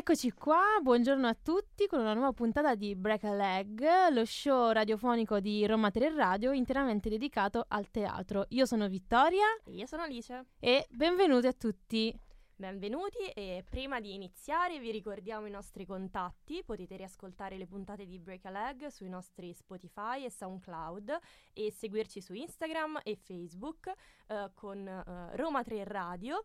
Eccoci qua, buongiorno a tutti con una nuova puntata di Break a Leg, lo show radiofonico di Roma 3 Radio interamente dedicato al teatro. Io sono Vittoria E io sono Alice. e benvenuti a tutti. Benvenuti e prima di iniziare vi ricordiamo i nostri contatti, potete riascoltare le puntate di Break a Leg sui nostri Spotify e SoundCloud e seguirci su Instagram e Facebook eh, con eh, Roma 3 Radio.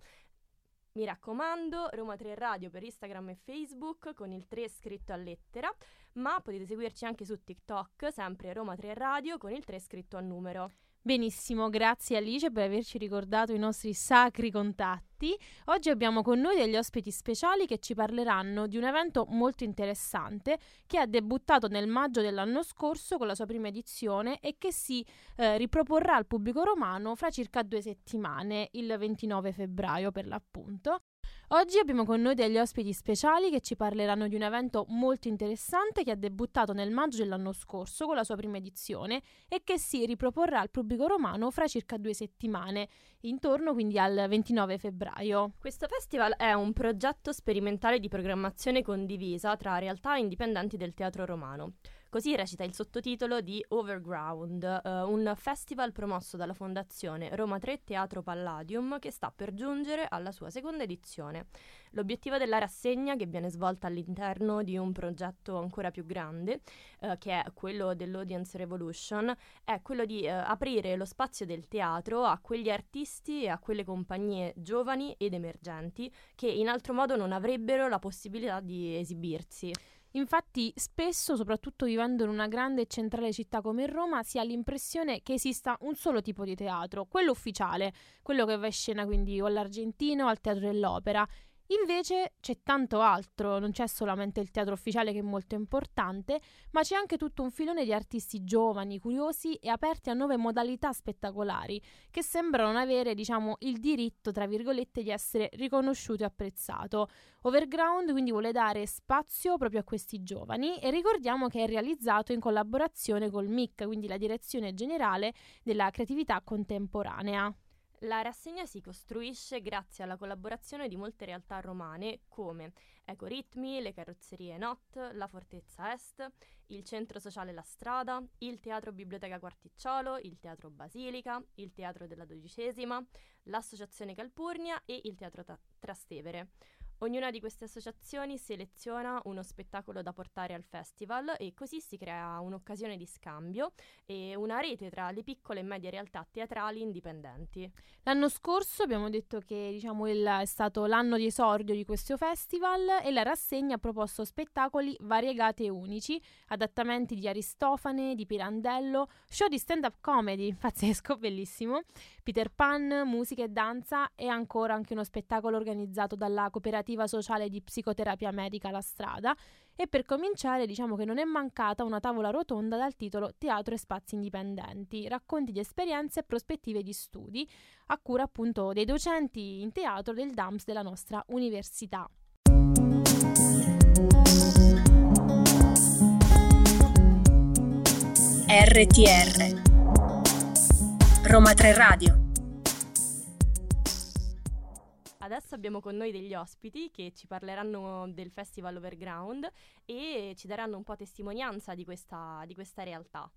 Mi raccomando, Roma 3 Radio per Instagram e Facebook con il 3 scritto a lettera, ma potete seguirci anche su TikTok, sempre Roma 3 Radio con il 3 scritto a numero. Benissimo, grazie Alice per averci ricordato i nostri sacri contatti. Oggi abbiamo con noi degli ospiti speciali che ci parleranno di un evento molto interessante che ha debuttato nel maggio dell'anno scorso con la sua prima edizione e che si eh, riproporrà al pubblico romano fra circa due settimane, il 29 febbraio per l'appunto. Oggi abbiamo con noi degli ospiti speciali che ci parleranno di un evento molto interessante che ha debuttato nel maggio dell'anno scorso con la sua prima edizione e che si riproporrà al pubblico romano fra circa due settimane, intorno quindi al 29 febbraio. Questo festival è un progetto sperimentale di programmazione condivisa tra realtà indipendenti del teatro romano. Così recita il sottotitolo di Overground, eh, un festival promosso dalla Fondazione Roma 3 Teatro Palladium che sta per giungere alla sua seconda edizione. L'obiettivo della rassegna, che viene svolta all'interno di un progetto ancora più grande, eh, che è quello dell'Audience Revolution, è quello di eh, aprire lo spazio del teatro a quegli artisti e a quelle compagnie giovani ed emergenti che in altro modo non avrebbero la possibilità di esibirsi. Infatti, spesso, soprattutto vivendo in una grande e centrale città come Roma, si ha l'impressione che esista un solo tipo di teatro, quello ufficiale, quello che va in scena quindi o all'Argentino o al Teatro dell'Opera. Invece c'è tanto altro, non c'è solamente il teatro ufficiale che è molto importante, ma c'è anche tutto un filone di artisti giovani, curiosi e aperti a nuove modalità spettacolari, che sembrano non avere, diciamo, il diritto, tra virgolette, di essere riconosciuto e apprezzato. Overground quindi vuole dare spazio proprio a questi giovani e ricordiamo che è realizzato in collaborazione col MIC, quindi la Direzione Generale della Creatività Contemporanea. La rassegna si costruisce grazie alla collaborazione di molte realtà romane come Ecoritmi, le carrozzerie Not, la Fortezza Est, il Centro Sociale La Strada, il Teatro Biblioteca Quarticciolo, il Teatro Basilica, il Teatro della Dodicesima, l'Associazione Calpurnia e il Teatro Ta- Trastevere. Ognuna di queste associazioni seleziona uno spettacolo da portare al festival e così si crea un'occasione di scambio e una rete tra le piccole e medie realtà teatrali indipendenti. L'anno scorso abbiamo detto che diciamo, il, è stato l'anno di esordio di questo festival e la rassegna ha proposto spettacoli variegati e unici, adattamenti di Aristofane, di Pirandello, show di stand-up comedy, pazzesco, bellissimo, Peter Pan, musica e danza e ancora anche uno spettacolo organizzato dalla cooperativa sociale di psicoterapia medica La Strada. E per cominciare diciamo che non è mancata una tavola rotonda dal titolo Teatro e spazi indipendenti, racconti di esperienze e prospettive di studi, a cura appunto dei docenti in teatro del DAMS della nostra università. RTR Roma 3 Radio Adesso abbiamo con noi degli ospiti che ci parleranno del Festival Overground e ci daranno un po' testimonianza di questa, di questa realtà.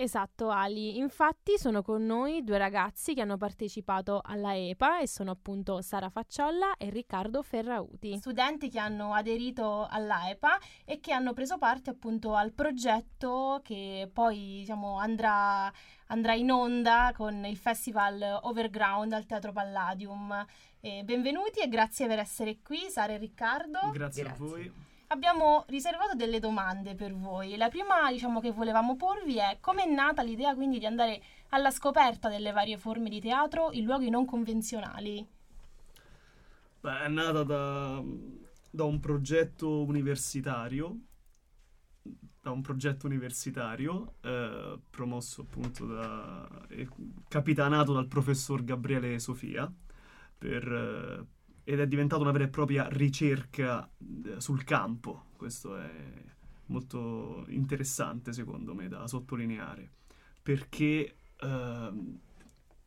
Esatto, Ali. Infatti sono con noi due ragazzi che hanno partecipato alla EPA e sono appunto Sara Facciolla e Riccardo Ferrauti. Studenti che hanno aderito all'AEPA e che hanno preso parte appunto al progetto che poi diciamo, andrà, andrà in onda con il festival Overground al Teatro Palladium. E benvenuti e grazie per essere qui, Sara e Riccardo. Grazie, Grazie. a voi. Abbiamo riservato delle domande per voi. La prima, diciamo, che volevamo porvi è come è nata l'idea quindi di andare alla scoperta delle varie forme di teatro in luoghi non convenzionali? Beh, è nata da, da un progetto universitario, da un progetto universitario eh, promosso appunto da, e capitanato dal professor Gabriele Sofia per, eh, ed è diventata una vera e propria ricerca eh, sul campo. Questo è molto interessante secondo me da sottolineare perché ehm,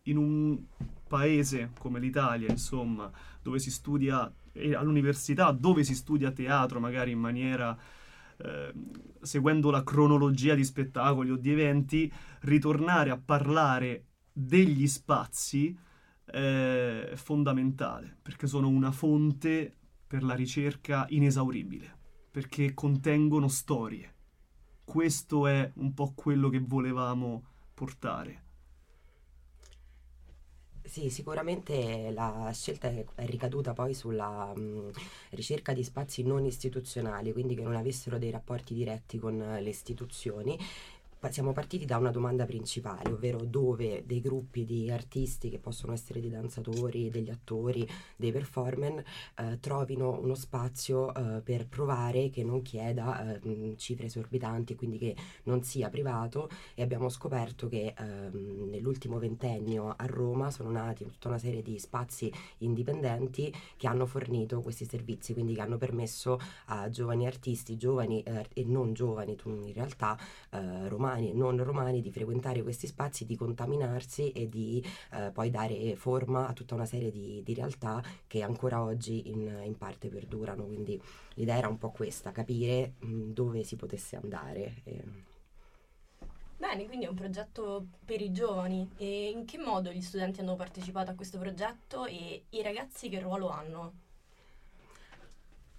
in un paese come l'Italia, insomma, dove si studia, e all'università dove si studia teatro magari in maniera eh, seguendo la cronologia di spettacoli o di eventi, ritornare a parlare degli spazi eh, fondamentale, perché sono una fonte per la ricerca inesauribile, perché contengono storie. Questo è un po' quello che volevamo portare. Sì, sicuramente la scelta è ricaduta poi sulla mh, ricerca di spazi non istituzionali, quindi che non avessero dei rapporti diretti con le istituzioni siamo partiti da una domanda principale, ovvero dove dei gruppi di artisti che possono essere dei danzatori, degli attori, dei performer eh, trovino uno spazio eh, per provare che non chieda eh, cifre esorbitanti, quindi che non sia privato. E abbiamo scoperto che ehm, nell'ultimo ventennio a Roma sono nati tutta una serie di spazi indipendenti che hanno fornito questi servizi, quindi che hanno permesso a giovani artisti, giovani eh, e non giovani in realtà eh, romani romani e non romani di frequentare questi spazi, di contaminarsi e di eh, poi dare forma a tutta una serie di, di realtà che ancora oggi in, in, parte perdurano. Quindi l'idea era un po' questa, capire mh, dove si potesse andare. E... Bene, quindi è un progetto per i giovani. E in che modo gli studenti hanno partecipato a questo progetto e i ragazzi che ruolo hanno?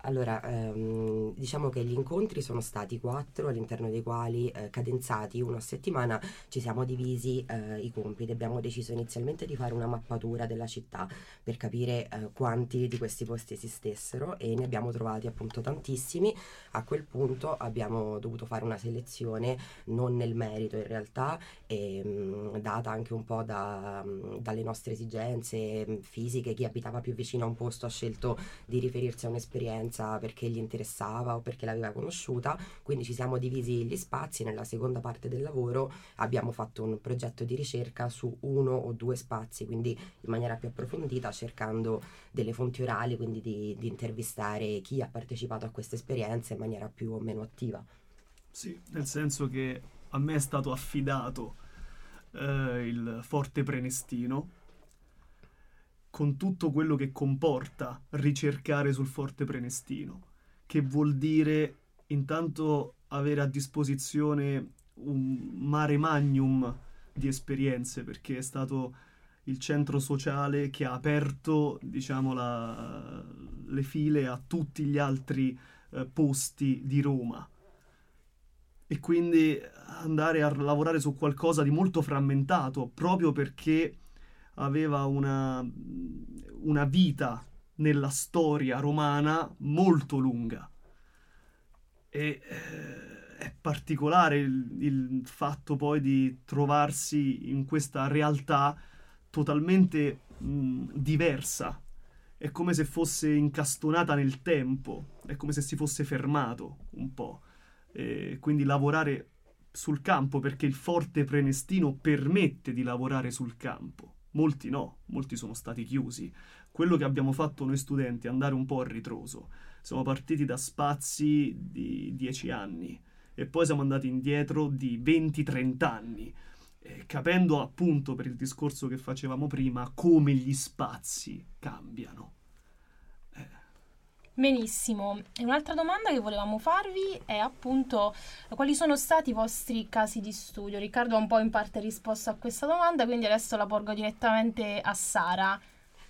Allora, ehm, diciamo che gli incontri sono stati quattro, all'interno dei quali, eh, cadenzati a settimana, ci siamo divisi eh, i compiti. Abbiamo deciso inizialmente di fare una mappatura della città per capire eh, quanti di questi posti esistessero e ne abbiamo trovati appunto tantissimi. A quel punto abbiamo dovuto fare una selezione non nel merito in realtà, e, mh, data anche un po' da, mh, dalle nostre esigenze mh, fisiche. Chi abitava più vicino a un posto ha scelto di riferirsi a un'esperienza esperienza perché gli interessava o perché l'aveva conosciuta, quindi ci siamo divisi gli spazi. Nella seconda parte del lavoro abbiamo fatto un progetto di ricerca su uno o due spazi, quindi in maniera più approfondita, cercando delle fonti orali, quindi di, di intervistare chi ha partecipato a questa esperienza in maniera più o meno attiva. Sì, nel senso che a me è stato affidato eh, il Forte Prenestino con tutto quello che comporta ricercare sul Forte Prenestino, che vuol dire intanto avere a disposizione un mare magnum di esperienze, perché è stato il centro sociale che ha aperto, diciamo, la, le file a tutti gli altri eh, posti di Roma. E quindi andare a lavorare su qualcosa di molto frammentato, proprio perché aveva una, una vita nella storia romana molto lunga. E eh, è particolare il, il, fatto poi di trovarsi in questa realtà totalmente mh, diversa. È come se fosse incastonata nel tempo, è come se si fosse fermato un po'. E quindi lavorare sul campo perché il forte prenestino permette di lavorare sul campo Molti no, molti sono stati chiusi. Quello che abbiamo fatto noi studenti è andare un po' a ritroso. Siamo partiti da spazi di 10 anni e poi siamo andati indietro di 20-30 anni, eh, capendo appunto per il discorso che facevamo prima come gli spazi cambiano. Benissimo, e un'altra domanda che volevamo farvi è appunto quali sono stati i vostri casi di studio? Riccardo ha un po' in parte risposto a questa domanda, quindi adesso la porgo direttamente a Sara.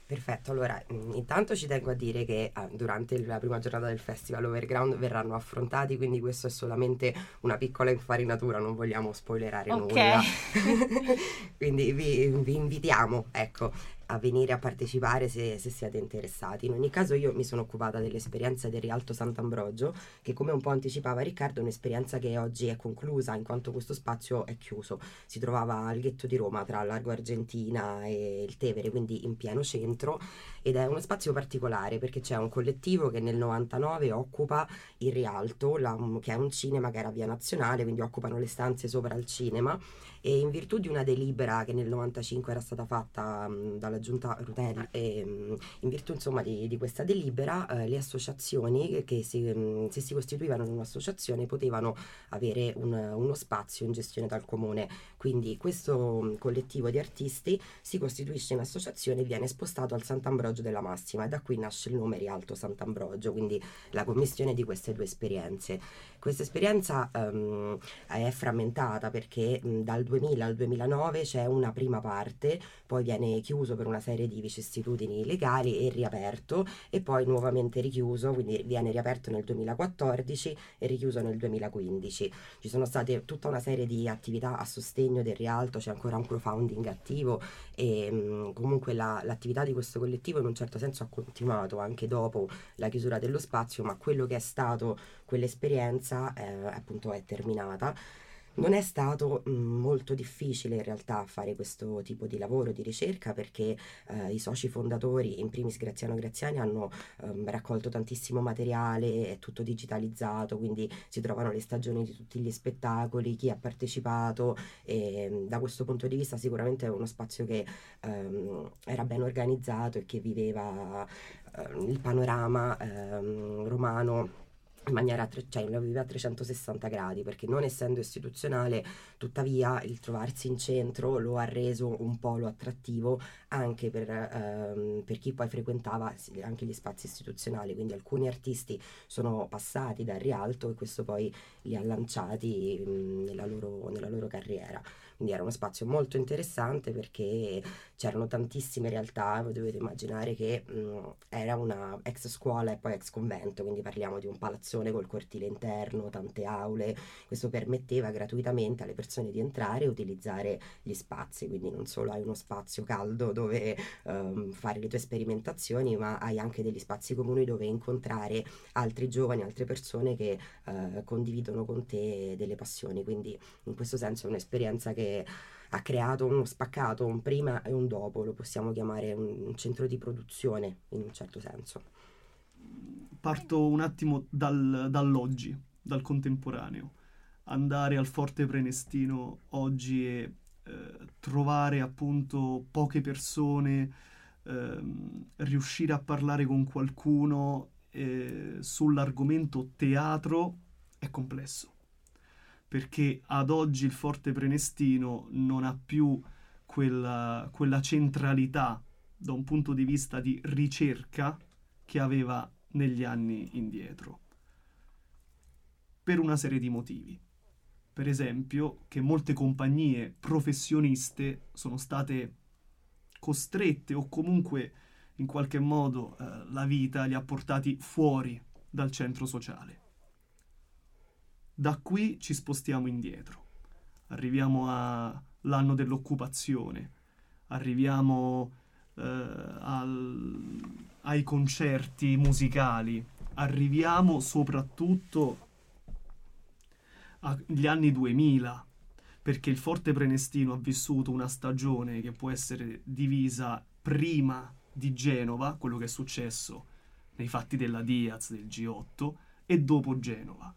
Perfetto, allora mm, intanto ci tengo a dire che ah, durante la prima giornata del Festival Overground verranno affrontati, quindi questo è solamente una piccola infarinatura, non vogliamo spoilerare okay. nulla. quindi vi, vi invitiamo, ecco a venire a partecipare se, se, siete interessati. In ogni caso io mi sono occupata dell'esperienza del Rialto Sant'Ambrogio, che come un po' anticipava Riccardo è un'esperienza che oggi è conclusa in quanto questo spazio è chiuso. Si trovava al ghetto di Roma tra Largo Argentina e il Tevere, quindi in pieno centro, ed è uno spazio particolare perché c'è un collettivo che nel 99 occupa il Rialto, la, che è un cinema che era via nazionale, quindi occupano le stanze sopra il cinema e in virtù di una delibera che nel 95 era stata fatta mh, dalla giunta Rutelli e mh, in virtù insomma di, di questa delibera eh, le associazioni che si, mh, se si costituivano in un'associazione potevano avere un, uno spazio in gestione dal comune. Quindi questo collettivo di artisti si costituisce in associazione e viene spostato al Sant'Ambrogio della Massima e da qui nasce il nome Rialto Sant'Ambrogio, quindi la commissione di queste due esperienze. Questa esperienza um, è frammentata perché dal 2000 al 2009 c'è una prima parte, poi viene chiuso per una serie di vicissitudini legali e riaperto e poi nuovamente richiuso, quindi viene riaperto nel 2014 e richiuso nel 2015. Ci sono state tutta una serie di attività a sostegno del Rialto, c'è ancora un crowdfunding attivo e mh, comunque la, l'attività di questo collettivo in un certo senso ha continuato anche dopo la chiusura dello spazio, ma quello che è stato quell'esperienza eh, appunto è terminata. Non è stato mh, molto difficile in realtà fare questo tipo di lavoro di ricerca perché eh, i soci fondatori, in primis Graziano Graziani, hanno ehm, raccolto tantissimo materiale, è tutto digitalizzato, quindi si trovano le stagioni di tutti gli spettacoli, chi ha partecipato e mh, da questo punto di vista sicuramente è uno spazio che ehm, era ben organizzato e che viveva ehm, il panorama ehm, romano in maniera, cioè lo vive a 360 gradi perché non essendo istituzionale tuttavia il trovarsi in centro lo ha reso un polo attrattivo anche per, ehm, per chi poi frequentava anche gli spazi istituzionali. Quindi alcuni artisti sono passati dal Rialto e questo poi li ha lanciati mh, nella, loro, nella loro carriera quindi era uno spazio molto interessante perché c'erano tantissime realtà, voi dovete immaginare che mh, era una ex scuola e poi ex convento, quindi parliamo di un palazzone col cortile interno, tante aule, questo permetteva gratuitamente alle persone di entrare e utilizzare gli spazi, quindi non solo hai uno spazio caldo dove um, fare le tue sperimentazioni, ma hai anche degli spazi comuni dove incontrare altri giovani, altre persone che uh, condividono con te delle passioni, quindi in questo senso è un'esperienza che ha creato uno spaccato, un prima e un dopo, lo possiamo chiamare un centro di produzione in un certo senso. Parto un attimo dal, dall'oggi, dal contemporaneo. Andare al Forte Prenestino oggi e eh, trovare appunto poche persone, eh, riuscire a parlare con qualcuno eh, sull'argomento teatro è complesso perché ad oggi il Forte Prenestino non ha più quella, quella centralità da un punto di vista di ricerca che aveva negli anni indietro. Per una serie di motivi. Per esempio, che molte compagnie professioniste sono state costrette o comunque in qualche modo eh, la vita li ha portati fuori dal centro sociale. Da qui ci spostiamo indietro. Arriviamo all'anno dell'occupazione, arriviamo eh, al, ai concerti musicali, arriviamo soprattutto agli anni 2000, perché il Forte Prenestino ha vissuto una stagione che può essere divisa prima di Genova, quello che è successo nei fatti della Diaz del G8, e dopo Genova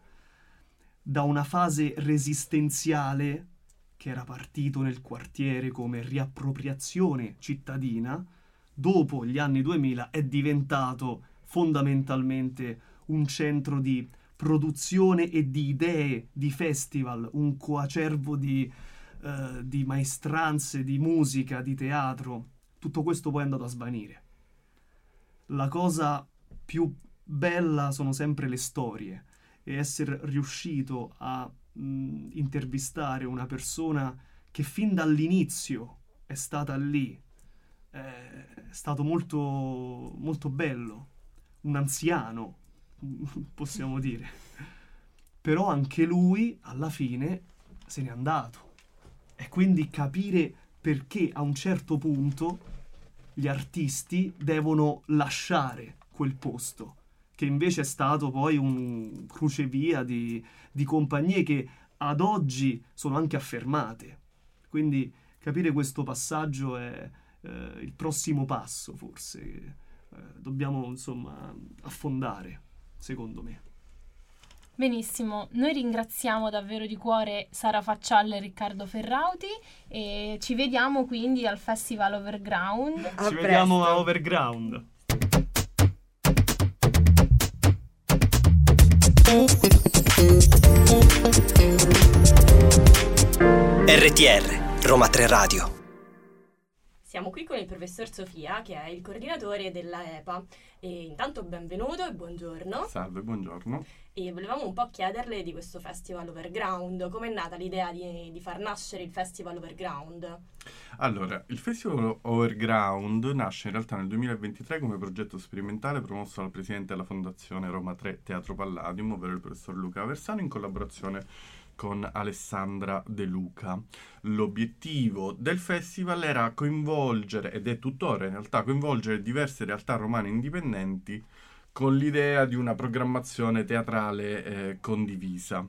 da una fase resistenziale che era partito nel quartiere come riappropriazione cittadina, dopo gli anni 2000 è diventato fondamentalmente un centro di produzione e di idee, di festival, un coacervo di, uh, di maestranze, di musica, di teatro. Tutto questo poi è andato a svanire. La cosa più bella sono sempre le storie e essere riuscito a mh, intervistare una persona che fin dall'inizio è stata lì è stato molto, molto bello, un anziano, possiamo dire. Però anche lui alla fine se n'è andato. E quindi capire perché a un certo punto gli artisti devono lasciare quel posto che invece è stato poi un crocevia di, di compagnie che ad oggi sono anche affermate. Quindi capire questo passaggio è eh, il prossimo passo, forse. Eh, dobbiamo insomma affondare, secondo me. Benissimo, noi ringraziamo davvero di cuore Sara Faccialle e Riccardo Ferrauti e ci vediamo quindi al Festival Overground. A Ci vediamo presto. a Overground. RTR, Roma 3 Radio. Siamo qui con il professor Sofia, che è il coordinatore della EPA. E intanto benvenuto e buongiorno. Salve, buongiorno. E volevamo un po' chiederle di questo Festival Overground. Com'è nata l'idea di, di far nascere il Festival Overground? Allora, il Festival Overground nasce in realtà nel 2023 come progetto sperimentale promosso dal presidente della Fondazione Roma 3 Teatro Palladium, ovvero il professor Luca Aversano, in collaborazione con Alessandra De Luca. L'obiettivo del festival era coinvolgere, ed è tuttora in realtà, coinvolgere diverse realtà romane indipendenti con l'idea di una programmazione teatrale eh, condivisa.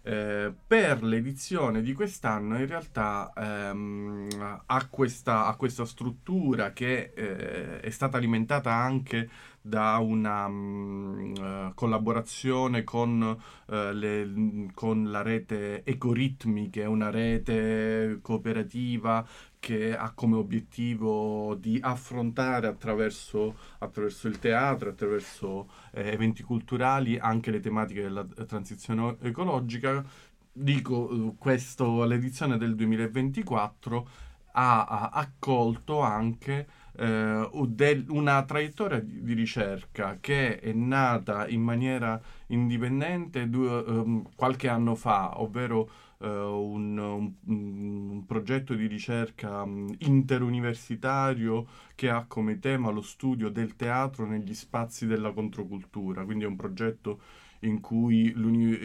Eh, per l'edizione di quest'anno in realtà ehm, ha, questa, ha questa struttura che eh, è stata alimentata anche da una mm, eh, collaborazione con, eh, le- con la rete Ecoritmi, che è una rete cooperativa che ha come obiettivo di affrontare attraverso, attraverso il teatro, attraverso eh, eventi culturali, anche le tematiche della transizione ecologica. Dico, eh, questo, l'edizione del 2024 ha, ha accolto anche eh, una traiettoria di, ricerca che è nata in maniera indipendente due- ehm, qualche anno fa, ovvero un, un- un progetto di ricerca mh, interuniversitario che ha come tema lo studio del teatro negli spazi della controcultura, quindi è un progetto in cui l'uni-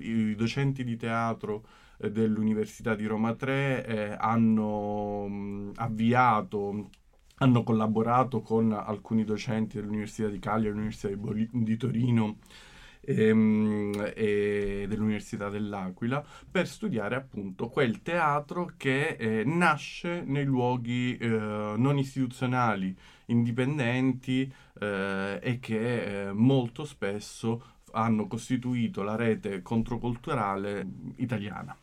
i, docenti di teatro eh, dell'Università di Roma 3 eh, hanno mh, avviato, hanno collaborato con alcuni docenti dell'Università di Cagliari, dell'Università di, Boli- di Torino ehm, e dell'Università dell'Aquila per studiare appunto quel teatro che eh, nasce nei luoghi eh, non istituzionali, indipendenti eh, e che eh, molto spesso hanno costituito la rete controculturale italiana.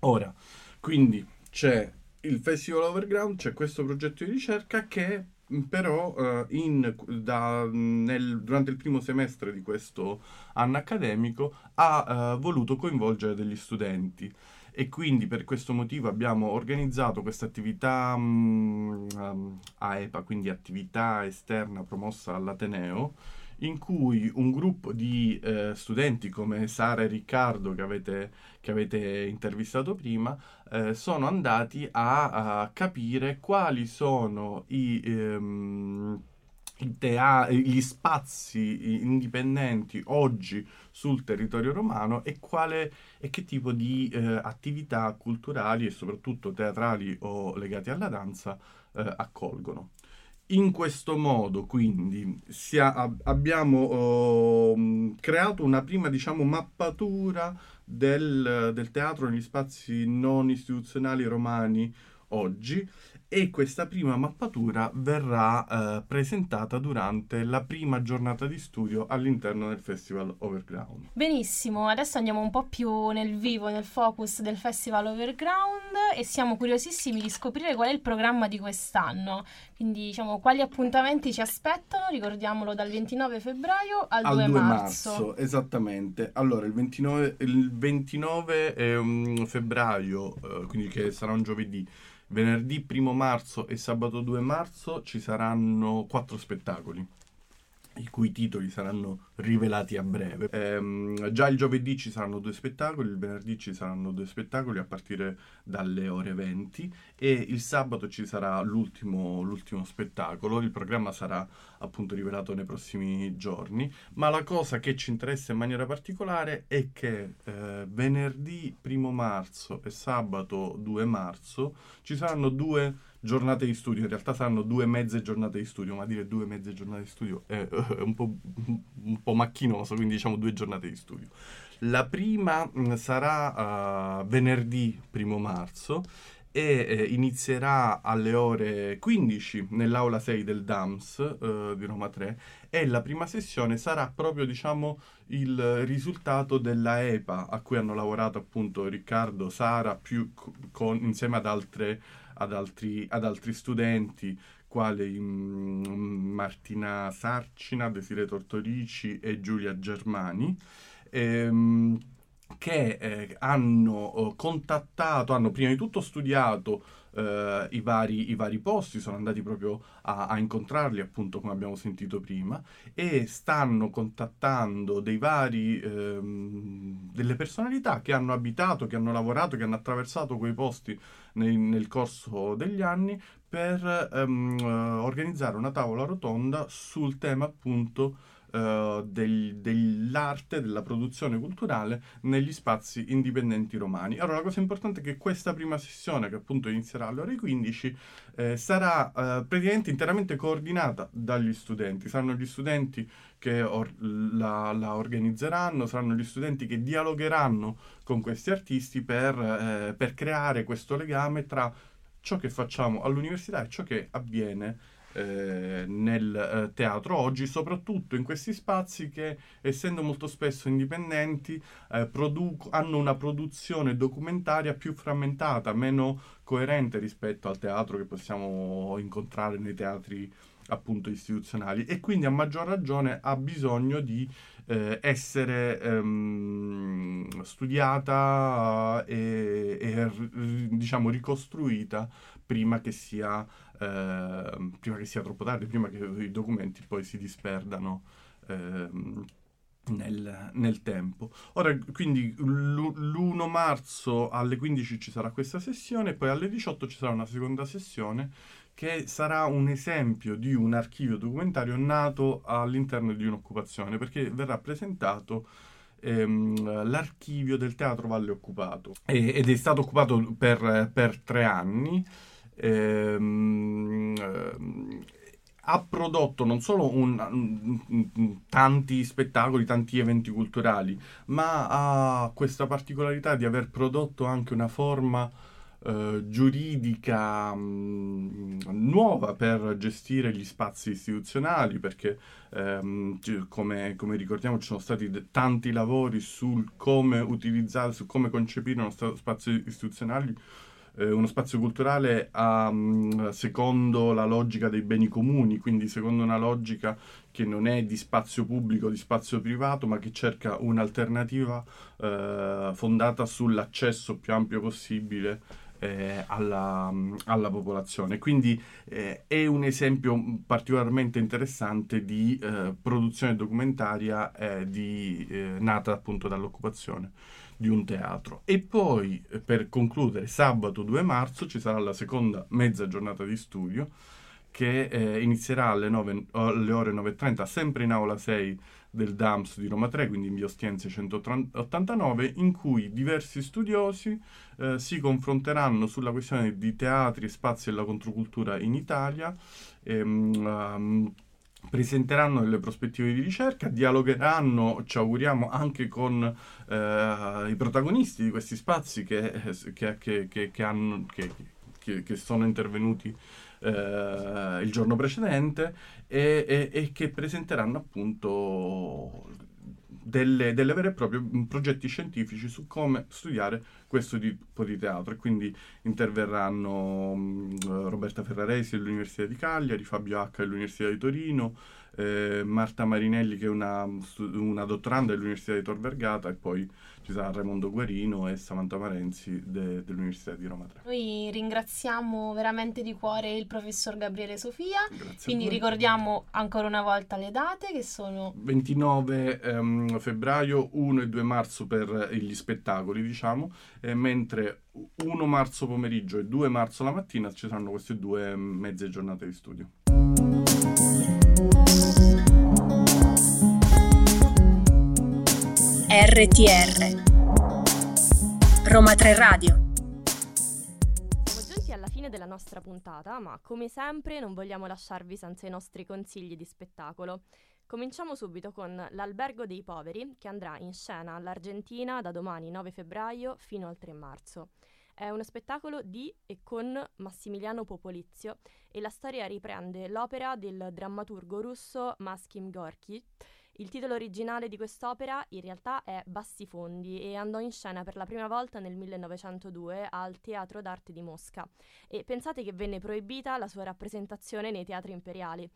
Ora, quindi c'è il Festival Overground, c'è questo progetto di ricerca che però eh, in- da- nel- durante il primo semestre di questo anno accademico ha eh, voluto coinvolgere degli studenti. E quindi per questo motivo abbiamo organizzato questa attività um, AEPA, quindi attività esterna promossa all'Ateneo, in cui un gruppo di eh, studenti come Sara e Riccardo che avete, che avete intervistato prima eh, sono andati a, a capire quali sono i, ehm, tea- gli spazi indipendenti oggi sul territorio romano e, quale, e che tipo di eh, attività culturali e soprattutto teatrali o legati alla danza eh, accolgono. In questo modo, quindi, ab- abbiamo mh, creato una prima, diciamo, mappatura del, del teatro negli spazi non istituzionali romani oggi e questa prima mappatura verrà eh, presentata durante la prima giornata di studio all'interno del Festival Overground. Benissimo, adesso andiamo un po' più nel vivo, nel focus del Festival Overground e siamo curiosissimi di scoprire qual è il programma di quest'anno. Quindi, diciamo, quali appuntamenti ci aspettano? Ricordiamolo dal 29 febbraio al, Al 2 2 marzo. marzo, esattamente. Allora, il 29, il 29 è un febbraio, eh, quindi che sarà un giovedì, venerdì 1 marzo e sabato 2 marzo ci saranno quattro spettacoli, i cui titoli saranno rivelati a breve. Ehm, già il giovedì ci saranno due spettacoli, il venerdì ci saranno due spettacoli a partire dalle ore 20 e il sabato ci sarà l'ultimo, l'ultimo spettacolo. Il programma sarà appunto rivelato nei prossimi giorni, ma la cosa che ci interessa in maniera particolare è che eh, venerdì 1 marzo e sabato 2 marzo ci saranno due giornate di studio, in realtà saranno due mezze giornate di studio, ma dire due mezze giornate di studio è eh, un po', un po' macchinoso, quindi diciamo due giornate di studio. La prima mh, sarà eh, venerdì 1 marzo e eh, inizierà alle ore 15 nell'aula 6 del DAMS eh, di Roma 3 e la prima sessione sarà proprio diciamo il risultato della EPA a cui hanno lavorato appunto Riccardo, Sara più con, insieme ad, altre, ad, altri, ad altri studenti quali mm, Martina Sarcina, Desire Tortorici e Giulia Germani. Ehm, che eh, hanno eh, contattato, hanno prima di tutto studiato eh, i, vari, i, vari, posti, sono andati proprio a, a, incontrarli, appunto come abbiamo sentito prima, e stanno contattando vari, ehm, delle personalità che hanno abitato, che hanno lavorato, che hanno attraversato quei posti nel, nel corso degli anni per ehm, organizzare una tavola rotonda sul tema appunto uh, del, dell'arte, della produzione culturale negli spazi indipendenti romani. Allora la cosa importante è che questa prima sessione, che appunto inizierà alle ore 15, eh, sarà eh, praticamente interamente coordinata dagli studenti. Saranno gli studenti che or- la, la, organizzeranno, saranno gli studenti che dialogheranno con questi artisti per, eh, per creare questo legame tra ciò che facciamo all'università e ciò che avviene eh, nel eh, teatro oggi, soprattutto in questi spazi che, essendo molto spesso indipendenti, eh, produc- hanno una produzione documentaria più frammentata, meno coerente rispetto al teatro che possiamo incontrare nei teatri appunto istituzionali. E quindi a maggior ragione ha bisogno di eh, essere ehm, studiata e, e diciamo ricostruita prima che sia eh, prima che sia troppo tardi, prima che i documenti poi si disperdano eh, nel, nel, tempo. Ora, quindi l'1 marzo alle 15 ci sarà questa sessione, poi alle 18 ci sarà una seconda sessione che sarà un esempio di un archivio documentario nato all'interno di un'occupazione, perché verrà presentato ehm, l'archivio del Teatro Valle Occupato e, ed è stato occupato per, per tre anni ehm, ha prodotto non solo un, tanti spettacoli, tanti eventi culturali, ma ha questa particolarità di aver prodotto anche una forma eh, giuridica mh, nuova per gestire gli spazi istituzionali, perché ehm, come, come, ricordiamo ci sono stati tanti lavori sul come utilizzare, su come concepire uno spazio istituzionale eh, uno spazio culturale a, mm, secondo la logica dei beni comuni, quindi secondo una logica che non è di spazio pubblico, di spazio privato, ma che cerca un'alternativa eh, fondata sull'accesso più ampio possibile eh, alla, alla, popolazione. Quindi eh, è un esempio particolarmente interessante di eh, produzione documentaria eh, di, eh, nata appunto dall'occupazione di un teatro. E poi, eh, per concludere, sabato 2 marzo ci sarà la seconda mezza giornata di studio che eh, inizierà alle, 9, alle ore 9.30, sempre in aula 6 del DAMS di Roma 3, quindi in via Ostiense 189, in cui diversi studiosi eh, si confronteranno sulla questione di teatri, spazi e la controcultura in Italia. Ehm, presenteranno delle prospettive di ricerca, dialogheranno, ci auguriamo, anche con eh, i protagonisti di questi spazi che, che, che, che hanno, sono intervenuti eh, il giorno precedente e, e, e, che presenteranno appunto delle, delle vere e proprie progetti scientifici su come studiare questo tipo di teatro. E quindi interverranno um, Roberta Ferraresi dell'Università di Cagliari, Fabio H dell'Università di Torino, eh, Marta Marinelli che è una, una dottoranda dell'Università di Tor Vergata e poi ci sarà Raimondo Guarino e Samantha Marenzi de, dell'Università di Roma 3. Noi ringraziamo veramente di cuore il professor Gabriele Sofia, Grazie quindi ricordiamo ancora una volta le date che sono 29 ehm, febbraio, 1 e 2 marzo per gli spettacoli diciamo, eh, mentre 1 marzo pomeriggio e 2 marzo la mattina ci saranno queste due mezze giornate di studio. RTR Roma 3 Radio Siamo giunti alla fine della nostra puntata, ma come sempre non vogliamo lasciarvi senza i nostri consigli di spettacolo. Cominciamo subito con L'Albergo dei Poveri, che andrà in scena all'Argentina da domani 9 febbraio fino al 3 marzo. È uno spettacolo di e con Massimiliano Popolizio e la storia riprende l'opera del drammaturgo russo Maskim Gorky. Il titolo originale di quest'opera in realtà è Bassifondi e andò in scena per la prima volta nel 1902 al Teatro d'Arte di Mosca e pensate che venne proibita la sua rappresentazione nei teatri imperiali.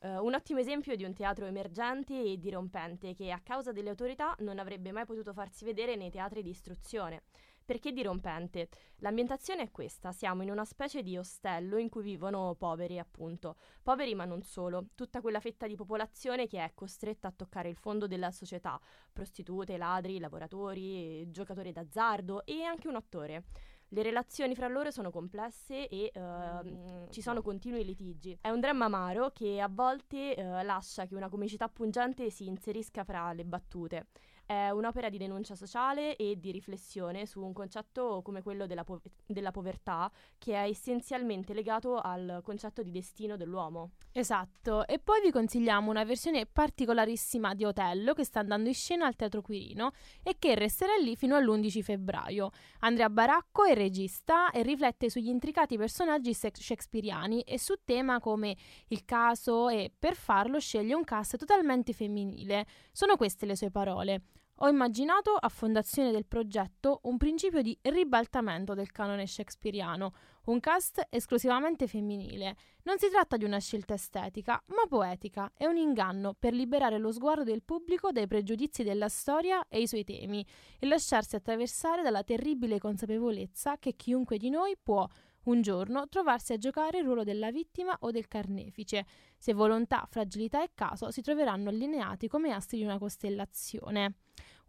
Uh, un ottimo esempio di un teatro emergente e dirompente che a causa delle autorità non avrebbe mai potuto farsi vedere nei teatri di istruzione. Perché dirompente? L'ambientazione è questa, siamo in una specie di ostello in cui vivono poveri, appunto. Poveri ma non solo, tutta quella fetta di popolazione che è costretta a toccare il fondo della società, prostitute, ladri, lavoratori, giocatori d'azzardo e anche un attore. Le relazioni fra loro sono complesse e uh, ci sono continui litigi. È un dramma amaro che a volte uh, lascia che una comicità pungente si inserisca fra le battute. È un'opera di denuncia sociale e di riflessione su un concetto come quello della, po- della, povertà, che è essenzialmente legato al concetto di destino dell'uomo. Esatto, e poi vi consigliamo una versione particolarissima di Otello che sta andando in scena al Teatro Quirino e che resterà lì fino all'11 febbraio. Andrea Baracco è regista e riflette sugli intricati personaggi shakespeariani e su tema come il caso e per farlo sceglie un cast totalmente femminile. Sono queste le sue parole. Ho immaginato a fondazione del progetto un principio di ribaltamento del canone shakespeariano, un cast esclusivamente femminile. Non si tratta di una scelta estetica, ma poetica, è un inganno per liberare lo sguardo del pubblico dai pregiudizi della storia e i suoi temi e lasciarsi attraversare dalla terribile consapevolezza che chiunque di noi può un giorno trovarsi a giocare il ruolo della vittima o del carnefice. Se volontà, fragilità e caso si troveranno allineati come astri di una costellazione.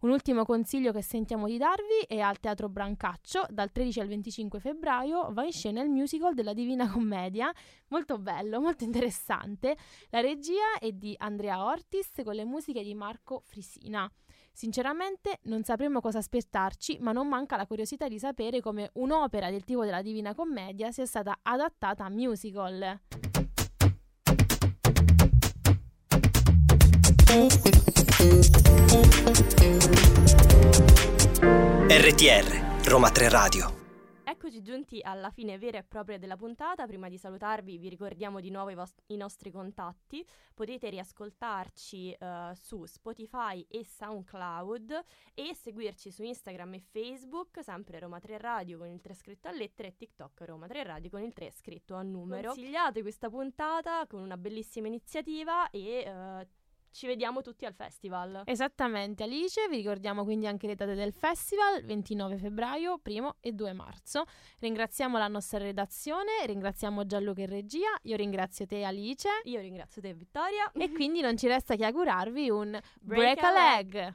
Un ultimo consiglio che sentiamo di darvi è al Teatro Brancaccio, dal 13 al 25 febbraio va in scena il musical della Divina Commedia, molto bello, molto interessante. La regia è di Andrea Ortis con le musiche di Marco Frisina. Sinceramente non sapremo cosa aspettarci, ma non manca la curiosità di sapere come un'opera del tipo della Divina Commedia sia stata adattata a musical. RTR Roma 3 Radio Eccoci giunti alla fine vera e propria della puntata. Prima di salutarvi vi ricordiamo di nuovo i, vos- i nostri contatti. Potete riascoltarci uh, su Spotify e SoundCloud e seguirci su Instagram e Facebook, sempre Roma 3 Radio con il 3 scritto a lettere e TikTok Roma 3 Radio con il 3 scritto a numero. Consigliate questa puntata con una bellissima iniziativa e uh, ci vediamo tutti al festival. Esattamente, Alice. Vi ricordiamo quindi anche le date del festival, 29 febbraio, 1 e 2 marzo. Ringraziamo la nostra redazione, ringraziamo Gianluca in regia, io ringrazio te Alice. Io ringrazio te Vittoria. E quindi non ci resta che augurarvi un break, break a leg. leg.